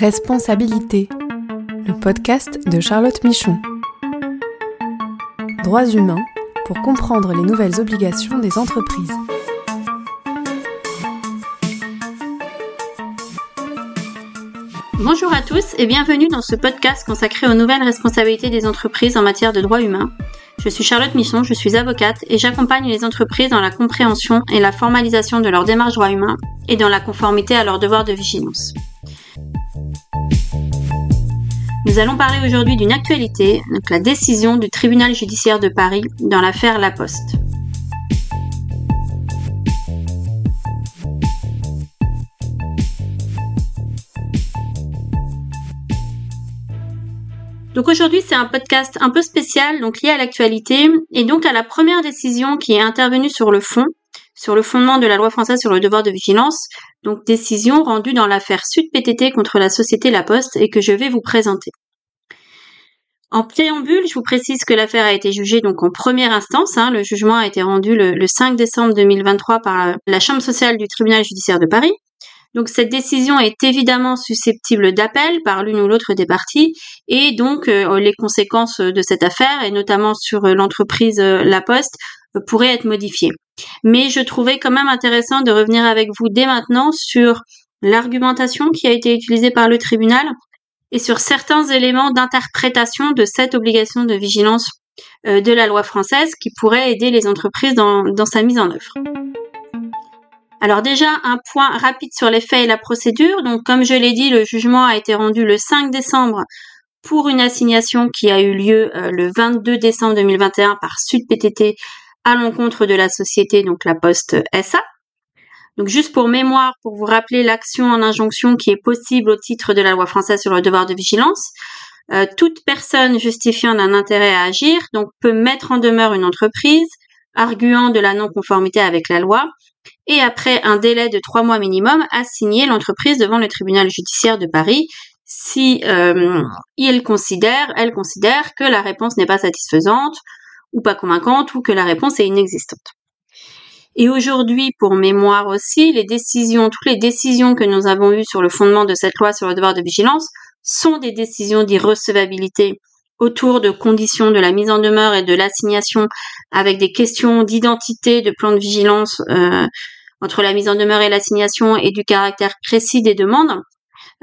Responsabilité, le podcast de Charlotte Michon. Droits humains pour comprendre les nouvelles obligations des entreprises. Bonjour à tous et bienvenue dans ce podcast consacré aux nouvelles responsabilités des entreprises en matière de droits humains. Je suis Charlotte Michon, je suis avocate et j'accompagne les entreprises dans la compréhension et la formalisation de leurs démarches droits humains et dans la conformité à leurs devoirs de vigilance. Nous allons parler aujourd'hui d'une actualité, donc la décision du tribunal judiciaire de Paris dans l'affaire La Poste. Donc aujourd'hui, c'est un podcast un peu spécial, donc lié à l'actualité et donc à la première décision qui est intervenue sur le fond, sur le fondement de la loi française sur le devoir de vigilance, donc décision rendue dans l'affaire Sud PTT contre la société La Poste et que je vais vous présenter. En préambule, je vous précise que l'affaire a été jugée donc en première instance. Hein. le jugement a été rendu le, 5 décembre 2023 par la Chambre sociale du tribunal judiciaire de Paris. Donc cette décision est évidemment susceptible d'appel par l'une ou l'autre des parties et donc euh, les conséquences de cette affaire et notamment sur l'entreprise euh, La Poste pourraient être modifiées. Mais je trouvais quand même intéressant de revenir avec vous dès maintenant sur l'argumentation qui a été utilisée par le tribunal et sur certains éléments d'interprétation de cette obligation de vigilance euh, de la loi française qui pourrait aider les entreprises dans, sa mise en œuvre. Alors déjà, un point rapide sur les faits et la procédure. Donc comme je l'ai dit, le jugement a été rendu le 5 décembre pour une assignation qui a eu lieu euh, le 22 décembre 2021 par Sud PTT à l'encontre de la société, donc la Poste SA. Donc juste pour mémoire, pour vous rappeler l'action en injonction qui est possible au titre de la loi française sur le devoir de vigilance, euh, toute personne justifiant d'un intérêt à agir donc peut mettre en demeure une entreprise, arguant de la non-conformité avec la loi, et après un délai de trois mois minimum, assigner l'entreprise devant le tribunal judiciaire de Paris si euh, il considère, elle considère que la réponse n'est pas satisfaisante ou pas convaincante ou que la réponse est inexistante. Et aujourd'hui, pour mémoire aussi, les décisions, toutes les décisions que nous avons eues sur le fondement de cette loi sur le devoir de vigilance sont des décisions d'irrecevabilité autour de conditions de la mise en demeure et de l'assignation avec des questions d'identité, de plan de vigilance euh, entre la mise en demeure et l'assignation et du caractère précis des demandes.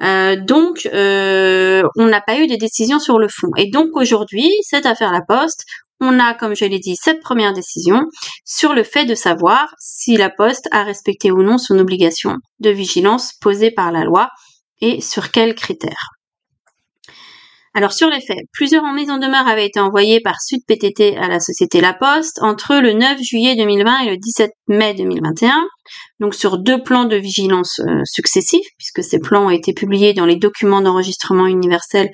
Euh, donc, euh, on n'a pas eu de décision sur le fond. Et donc aujourd'hui, cette affaire La Poste, on a, comme je l'ai dit, cette première décision sur le fait de savoir si la Poste a respecté ou non son obligation de vigilance posée par la loi et sur quels critères. Alors sur les faits, plusieurs mises en demeure avaient été envoyées par Sud PTT à la société La Poste entre le 9 juillet 2020 et le 17 mai 2021, donc sur deux plans de vigilance euh, successifs, puisque ces plans ont été publiés dans les documents d'enregistrement universel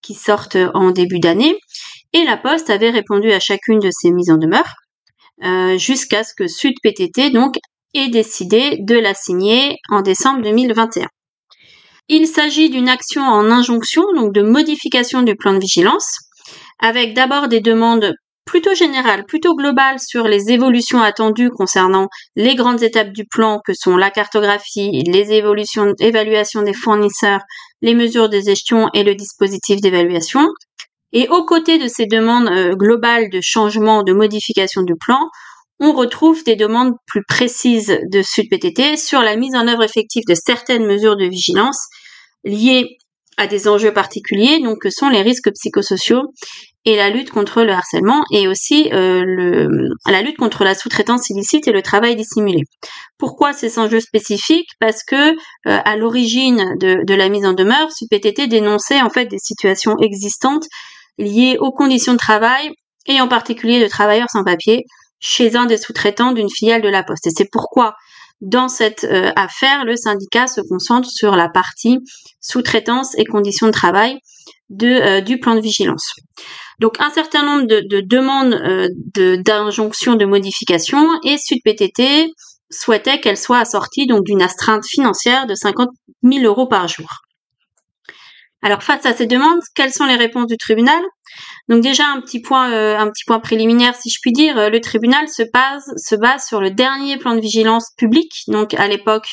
qui sortent en début d'année. Et la Poste avait répondu à chacune de ces mises en demeure euh, jusqu'à ce que Sud PTT donc ait décidé de la signer en décembre 2021. Il s'agit d'une action en injonction, donc de modification du plan de vigilance, avec d'abord des demandes plutôt générales, plutôt globales sur les évolutions attendues concernant les grandes étapes du plan que sont la cartographie, les évolutions, évaluation des fournisseurs, les mesures de gestion et le dispositif d'évaluation. Et aux côtés de ces demandes euh, globales de changement, de modification du plan, on retrouve des demandes plus précises de SudPTT sur la mise en œuvre effective de certaines mesures de vigilance liées à des enjeux particuliers, donc que sont les risques psychosociaux et la lutte contre le harcèlement et aussi euh, le, la lutte contre la sous-traitance illicite et le travail dissimulé. Pourquoi ces enjeux spécifiques? Parce que euh, à l'origine de, de, la mise en demeure, SUPTT dénonçait en fait des situations existantes liées aux conditions de travail et en particulier de travailleurs sans papier chez un des sous-traitants d'une filiale de la Poste. Et c'est pourquoi dans cette euh, affaire, le syndicat se concentre sur la partie sous-traitance et conditions de travail de, euh, du plan de vigilance. Donc un certain nombre de, de demandes euh, d'injonction de, modification et SudPTT souhaitait qu'elle soit assortie d'une astreinte financière de 50 000 euros par jour. Alors face à ces demandes, quelles sont les réponses du tribunal? Donc déjà un petit point, euh, un petit point préliminaire si je puis dire, euh, le tribunal se base, se base sur le dernier plan de vigilance public, donc à l'époque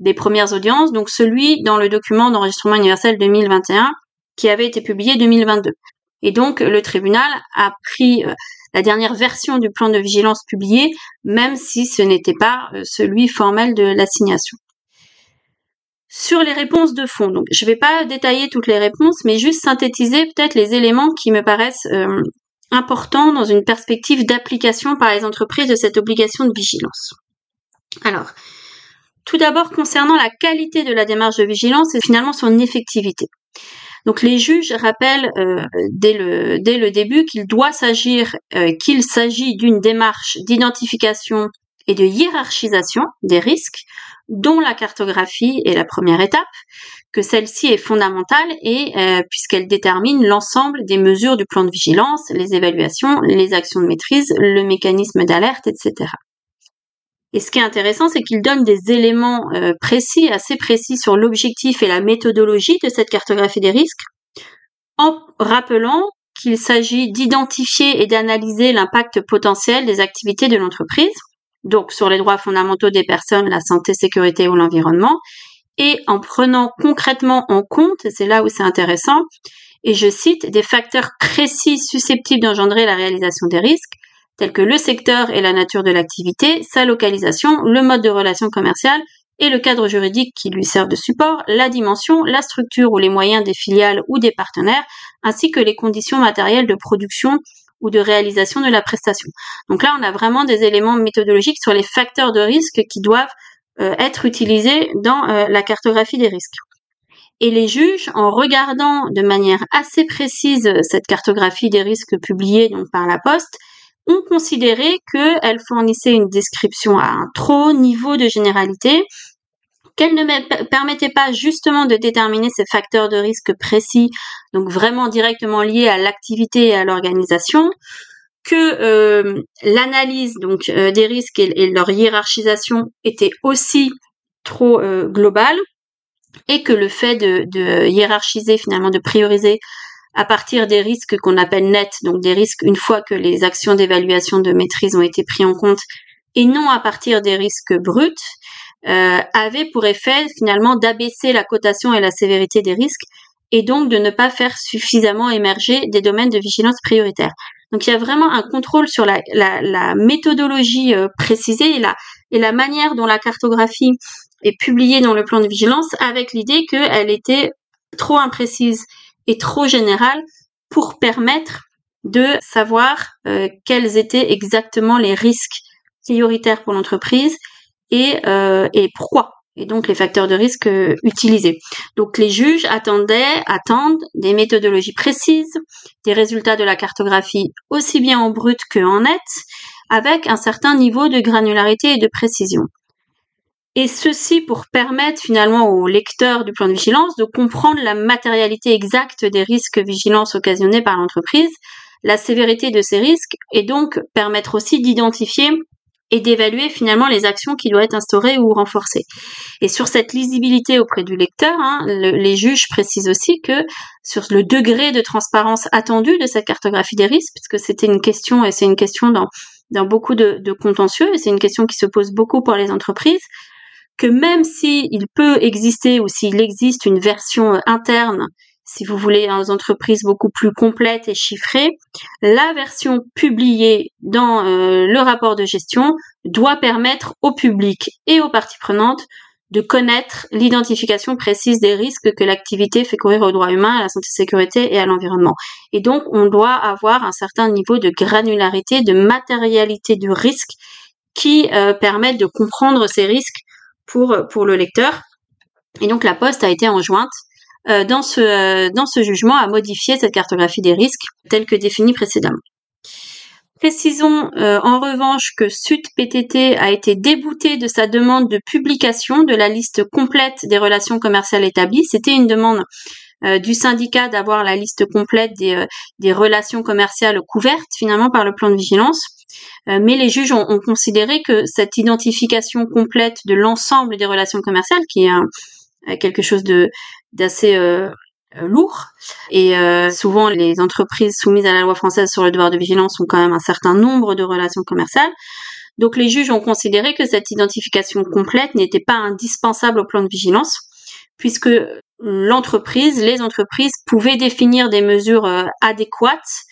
des premières audiences, donc celui dans le document d'enregistrement universel 2021 qui avait été publié 2022. Et donc le tribunal a pris euh, la dernière version du plan de vigilance publié, même si ce n'était pas celui formel de l'assignation. Sur les réponses de fond, je ne vais pas détailler toutes les réponses, mais juste synthétiser peut-être les éléments qui me paraissent euh, importants dans une perspective d'application par les entreprises de cette obligation de vigilance. Alors, tout d'abord concernant la qualité de la démarche de vigilance et finalement son effectivité. Donc les juges rappellent euh, dès, le, dès le début qu'il doit s'agir euh, qu'il s'agit d'une démarche d'identification et de hiérarchisation des risques dont la cartographie est la première étape, que celle-ci est fondamentale et euh, puisqu'elle détermine l'ensemble des mesures du plan de vigilance, les évaluations, les actions de maîtrise, le mécanisme d'alerte, etc. Et ce qui est intéressant, c'est qu'il donne des éléments euh, précis, assez précis sur l'objectif et la méthodologie de cette cartographie des risques, en rappelant qu'il s'agit d'identifier et d'analyser l'impact potentiel des activités de l'entreprise, donc sur les droits fondamentaux des personnes, la santé, sécurité ou l'environnement, et en prenant concrètement en compte, c'est là où c'est intéressant, et je cite, des facteurs précis susceptibles d'engendrer la réalisation des risques, tels que le secteur et la nature de l'activité, sa localisation, le mode de relation commerciale et le cadre juridique qui lui sert de support, la dimension, la structure ou les moyens des filiales ou des partenaires, ainsi que les conditions matérielles de production ou de réalisation de la prestation. Donc là, on a vraiment des éléments méthodologiques sur les facteurs de risque qui doivent euh, être utilisés dans euh, la cartographie des risques. Et les juges, en regardant de manière assez précise cette cartographie des risques publiée par la Poste, ont considéré qu'elle fournissait une description à un trop haut niveau de généralité, qu'elle ne permettait pas justement de déterminer ces facteurs de risque précis, donc vraiment directement liés à l'activité et à l'organisation, que euh, l'analyse donc euh, des risques et, leur hiérarchisation était aussi trop euh, globale et que le fait de, de hiérarchiser finalement de prioriser à partir des risques qu'on appelle nets, donc des risques une fois que les actions d'évaluation de maîtrise ont été pris en compte, et non à partir des risques bruts, euh, avait pour effet finalement d'abaisser la cotation et la sévérité des risques et donc de ne pas faire suffisamment émerger des domaines de vigilance prioritaires. Donc il y a vraiment un contrôle sur la, méthodologie euh, précisée et la, et manière dont la cartographie est publiée dans le plan de vigilance avec l'idée qu'elle était trop imprécise est trop général pour permettre de savoir euh, quels étaient exactement les risques prioritaires pour l'entreprise et, euh, et pourquoi et donc les facteurs de risque euh, utilisés. Donc les juges attendaient, attendent des méthodologies précises, des résultats de la cartographie aussi bien en brut que en net, avec un certain niveau de granularité et de précision. Et ceci pour permettre finalement aux lecteurs du plan de vigilance de comprendre la matérialité exacte des risques vigilance occasionnés par l'entreprise, la sévérité de ces risques, et donc permettre aussi d'identifier et d'évaluer finalement les actions qui doivent être instaurées ou renforcées. Et sur cette lisibilité auprès du lecteur, hein, les juges précisent aussi que sur le degré de transparence attendu de cette cartographie des risques, puisque c'était une question et c'est une question dans, dans beaucoup de, de contentieux et c'est une question qui se pose beaucoup pour les entreprises, que même s'il peut exister ou s'il existe une version interne, si vous voulez, les entreprises beaucoup plus complète et chiffrée, la version publiée dans euh, le rapport de gestion doit permettre au public et aux parties prenantes de connaître l'identification précise des risques que l'activité fait courir aux droits humains, à la santé sécurité et à l'environnement. Et donc, on doit avoir un certain niveau de granularité, de matérialité du risque qui euh, permettent de comprendre ces risques pour, pour le lecteur. Et donc la Poste a été enjointe euh, dans, ce, euh, dans ce jugement à modifier cette cartographie des risques telle que définie précédemment. Précisons euh, en revanche que SUT PTT a été débouté de sa demande de publication de la liste complète des relations commerciales établies. C'était une demande du syndicat d'avoir la liste complète des, des, relations commerciales couvertes finalement par le plan de vigilance. Euh, mais les juges ont, considéré que cette identification complète de l'ensemble des relations commerciales, qui est quelque chose de d'assez euh, lourd. Et euh, souvent, les entreprises soumises à la loi française sur le devoir de vigilance ont quand même un certain nombre de relations commerciales. Donc les juges ont considéré que cette identification complète n'était pas indispensable au plan de vigilance, puisque l'entreprise, les entreprises pouvaient définir des mesures euh, adéquates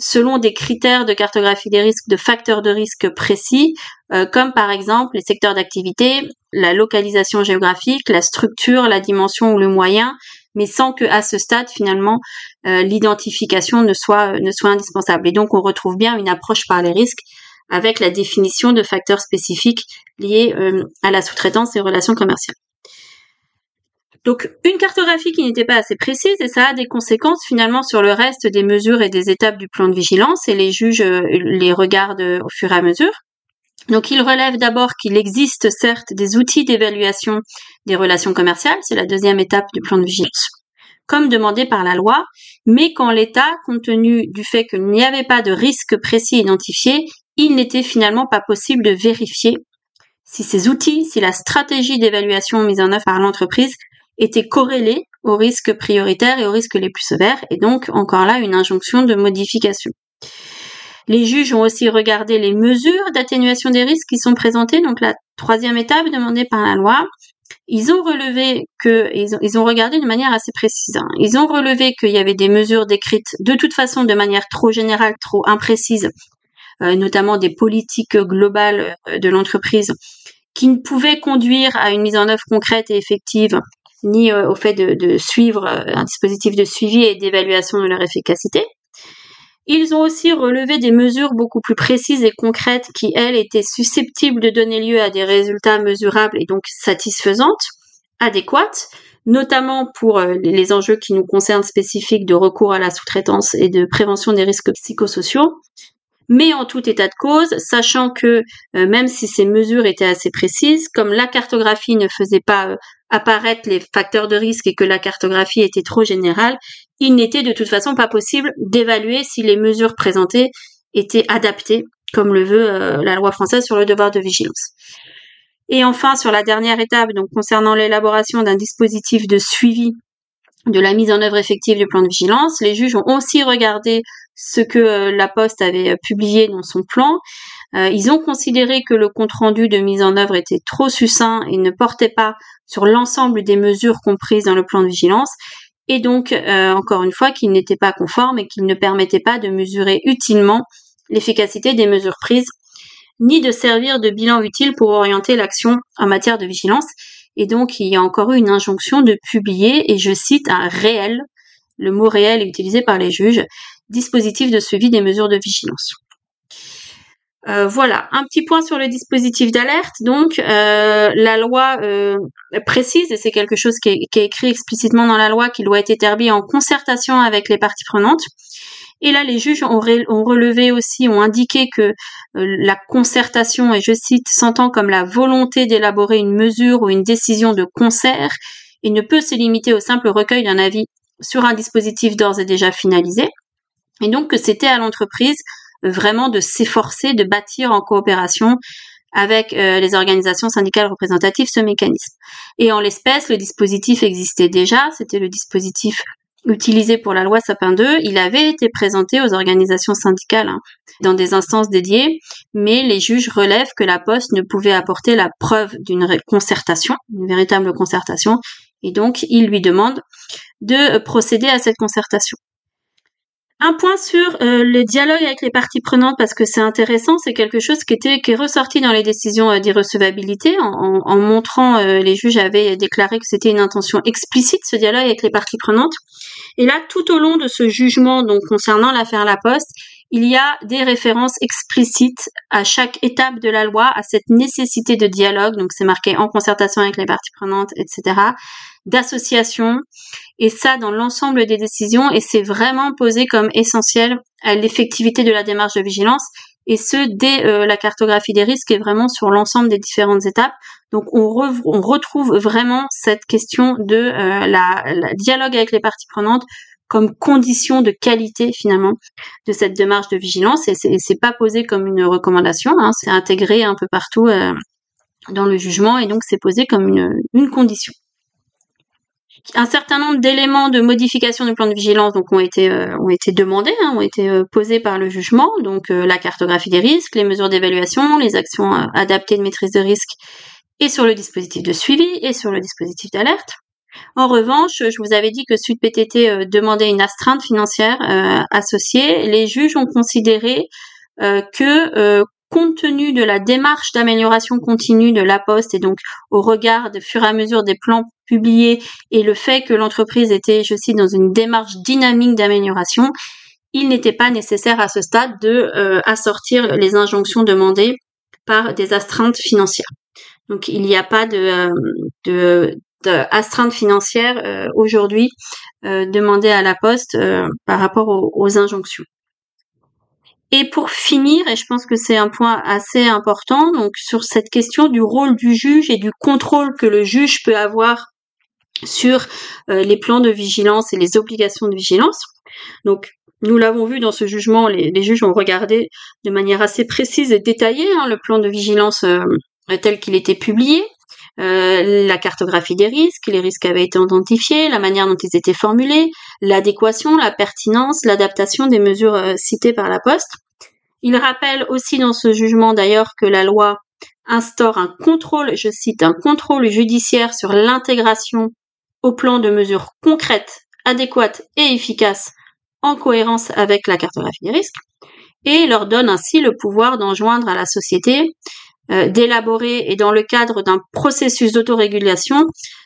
selon des critères de cartographie des risques, de facteurs de risque précis, euh, comme par exemple les secteurs d'activité, la localisation géographique, la structure, la dimension ou le moyen, mais sans que à ce stade finalement euh, l'identification ne soit ne soit indispensable. Et donc on retrouve bien une approche par les risques avec la définition de facteurs spécifiques liés euh, à la sous-traitance et relations commerciales. Donc une cartographie qui n'était pas assez précise et ça a des conséquences finalement sur le reste des mesures et des étapes du plan de vigilance et les juges euh, les regardent euh, au fur et à mesure. Donc ils relèvent d'abord qu'il existe certes des outils d'évaluation des relations commerciales, c'est la deuxième étape du plan de vigilance, comme demandé par la loi, mais qu'en l'état, compte tenu du fait qu'il n'y avait pas de risque précis identifié, il n'était finalement pas possible de vérifier si ces outils, si la stratégie d'évaluation mise en œuvre par l'entreprise était corrélée aux risques prioritaires et aux risques les plus sévères, et donc encore là une injonction de modification. Les juges ont aussi regardé les mesures d'atténuation des risques qui sont présentées, donc la troisième étape demandée par la loi. Ils ont relevé que, ils ont, regardé de manière assez précise, hein. ils ont relevé qu'il y avait des mesures décrites de toute façon de manière trop générale, trop imprécise euh, notamment des politiques globales euh, de l'entreprise, qui ne pouvaient conduire à une mise en œuvre concrète et effective, ni euh, au fait de, suivre un dispositif de suivi et d'évaluation de leur efficacité. Ils ont aussi relevé des mesures beaucoup plus précises et concrètes qui, elles, étaient susceptibles de donner lieu à des résultats mesurables et donc satisfaisantes, adéquates, notamment pour les enjeux qui nous concernent spécifiques de recours à la sous-traitance et de prévention des risques psychosociaux, mais en tout état de cause, sachant que euh, même si ces mesures étaient assez précises, comme la cartographie ne faisait pas euh, apparaître les facteurs de risque et que la cartographie était trop générale, il n'était de toute façon pas possible d'évaluer si les mesures présentées étaient adaptées, comme le veut euh, la loi française sur le devoir de vigilance. Et enfin, sur la dernière étape, donc concernant l'élaboration d'un dispositif de suivi de la mise en œuvre effective du plan de vigilance, les juges ont aussi regardé ce que euh, la Poste avait euh, publié dans son plan. Ils ont considéré que le compte-rendu de mise en œuvre était trop succinct et ne portait pas sur l'ensemble des mesures comprises dans le plan de vigilance, et donc, encore une fois, qu'il n'était pas conforme et qu'il ne permettait pas de mesurer utilement l'efficacité des mesures prises, ni de servir de bilan utile pour orienter l'action en matière de vigilance. Et donc, il y a encore eu une injonction de publier, et je cite, un réel, le mot réel est utilisé par les juges, dispositif de suivi des mesures de vigilance. Euh, voilà, un petit point sur le dispositif d'alerte. Donc, euh, la loi euh, précise, et c'est quelque chose qui est, écrit explicitement dans la loi, qui doit être établi en concertation avec les parties prenantes. Et là, les juges ont, ont relevé aussi, ont indiqué que la concertation, et je cite, s'entend comme la volonté d'élaborer une mesure ou une décision de concert et ne peut se limiter au simple recueil d'un avis sur un dispositif d'ores et déjà finalisé. Et donc que c'était à l'entreprise vraiment de s'efforcer de bâtir en coopération avec euh, les organisations syndicales représentatives ce mécanisme. Et en l'espèce, le dispositif existait déjà, c'était le dispositif utilisé pour la loi Sapin 2, il avait été présenté aux organisations syndicales hein, dans des instances dédiées, mais les juges relèvent que la Poste ne pouvait apporter la preuve d'une concertation, une véritable concertation, et donc ils lui demandent de procéder à cette concertation. Un point sur euh, le dialogue avec les parties prenantes parce que c'est intéressant, c'est quelque chose qui était qui est ressorti dans les décisions euh, d'irrecevabilité en, montrant euh, les juges avaient déclaré que c'était une intention explicite ce dialogue avec les parties prenantes. Et là, tout au long de ce jugement donc concernant l'affaire La Poste, il y a des références explicites à chaque étape de la loi à cette nécessité de dialogue. Donc c'est marqué en concertation avec les parties prenantes, etc d'association et ça dans l'ensemble des décisions et c'est vraiment posé comme essentiel à l'effectivité de la démarche de vigilance et ce dès euh, la cartographie des risques et vraiment sur l'ensemble des différentes étapes. Donc on, retrouve vraiment cette question de euh, la, dialogue avec les parties prenantes comme condition de qualité finalement de cette démarche de vigilance et c'est pas posé comme une recommandation, hein, c'est intégré un peu partout euh, dans le jugement et donc c'est posé comme une, une condition. un certain nombre d'éléments de modification du plan de vigilance donc ont été euh, ont été demandés, hein, ont été euh, posés par le jugement. Donc euh, la cartographie des risques, les mesures d'évaluation, les actions adaptées de maîtrise de risque, et sur le dispositif de suivi et sur le dispositif d'alerte. En revanche, je vous avais dit que Sud PTT demandait une astreinte financière associée. Les juges ont considéré que compte tenu de la démarche d'amélioration continue de la Poste et donc au regard de fur et à mesure des plans publiés et le fait que l'entreprise était, je cite, dans une démarche dynamique d'amélioration, il n'était pas nécessaire à ce stade de euh, assortir les injonctions demandées par des astreintes financières. Donc il n'y a pas de, euh, de, financière euh, aujourd'hui demandée à la Poste par rapport aux injonctions. Et pour finir, et je pense que c'est un point assez important, donc sur cette question du rôle du juge et du contrôle que le juge peut avoir sur euh, les plans de vigilance et les obligations de vigilance. Donc, nous l'avons vu dans ce jugement, les, juges ont regardé de manière assez précise et détaillée hein, le plan de vigilance euh, tel qu'il était publié, euh, la cartographie des risques, les risques avaient été identifiés, la manière dont ils étaient formulés, l'adéquation, la pertinence, l'adaptation des mesures euh, citées par la Poste. Il rappelle aussi dans ce jugement d'ailleurs que la loi instaure un contrôle, je cite, un contrôle judiciaire sur l'intégration au plan de mesures concrètes, adéquates et efficaces en cohérence avec la cartographie des risques, et leur donne ainsi le pouvoir d'enjoindre à la société euh, d'élaborer et dans le cadre d'un processus d'autorégulation,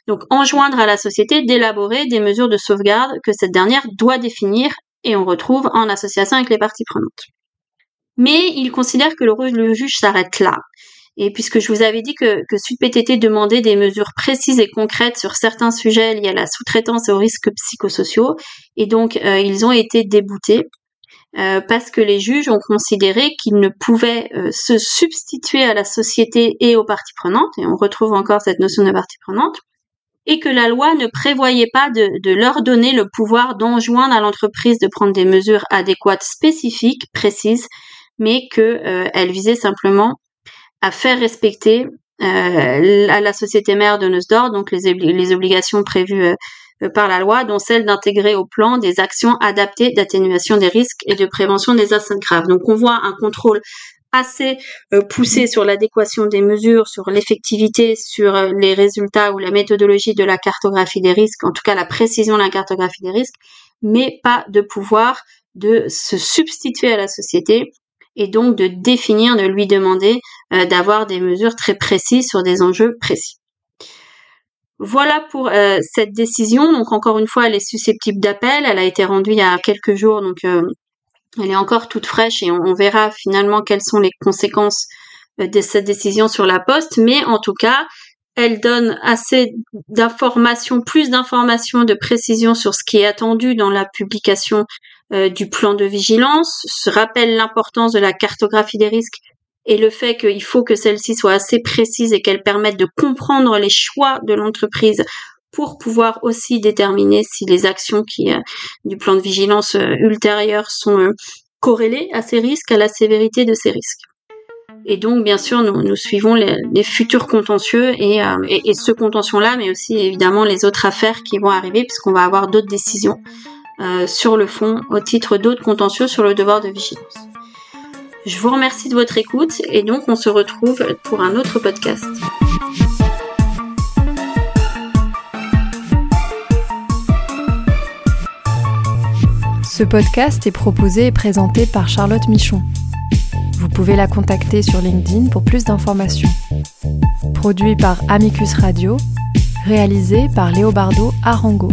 donc enjoindre à la société d'élaborer des mesures de sauvegarde que cette dernière doit définir et on retrouve en association avec les parties prenantes. Mais il considère que le juge s'arrête là. Et puisque je vous avais dit que, que PTT demandait des mesures précises et concrètes sur certains sujets liés à la sous-traitance et aux risques psychosociaux, et donc euh, ils ont été déboutés, euh, parce que les juges ont considéré qu'ils ne pouvaient euh, se substituer à la société et aux parties prenantes, et on retrouve encore cette notion de partie prenante, et que la loi ne prévoyait pas de, leur donner le pouvoir d'enjoindre à l'entreprise de prendre des mesures adéquates, spécifiques, précises, mais qu'elle euh, visait simplement à faire respecter à la société mère de Nussdorf, donc les, obligations prévues euh, par la loi, dont celle d'intégrer au plan des actions adaptées d'atténuation des risques et de prévention des atteintes graves. Donc on voit un contrôle assez euh, poussé sur l'adéquation des mesures, sur l'effectivité, sur euh, les résultats ou la méthodologie de la cartographie des risques, en tout cas la précision de la cartographie des risques, mais pas de pouvoir de se substituer à la société et donc de définir, de lui demander d'avoir des mesures très précises sur des enjeux précis. Voilà pour euh, cette décision. Donc encore une fois, elle est susceptible d'appel. Elle a été rendue il y a quelques jours, donc euh, elle est encore toute fraîche et on, verra finalement quelles sont les conséquences euh, de cette décision sur la poste. Mais en tout cas, elle donne assez d'informations, plus d'informations, de précisions sur ce qui est attendu dans la publication du plan de vigilance, se rappelle l'importance de la cartographie des risques et le fait qu'il faut que celle-ci soit assez précise et qu'elle permette de comprendre les choix de l'entreprise pour pouvoir aussi déterminer si les actions qui euh, du plan de vigilance euh, ultérieur sont euh, corrélées à ces risques, à la sévérité de ces risques. Et donc, bien sûr, nous, suivons les, futurs contentieux et, et, et ce contentieux-là, mais aussi évidemment les autres affaires qui vont arriver, puisqu'on va avoir d'autres décisions sur le fond au titre d'autres contentieux sur le devoir de vigilance. Je vous remercie de votre écoute et donc on se retrouve pour un autre podcast. Ce podcast est proposé et présenté par Charlotte Michon. Vous pouvez la contacter sur LinkedIn pour plus d'informations. Produit par Amicus Radio, réalisé par Léobardo Arango.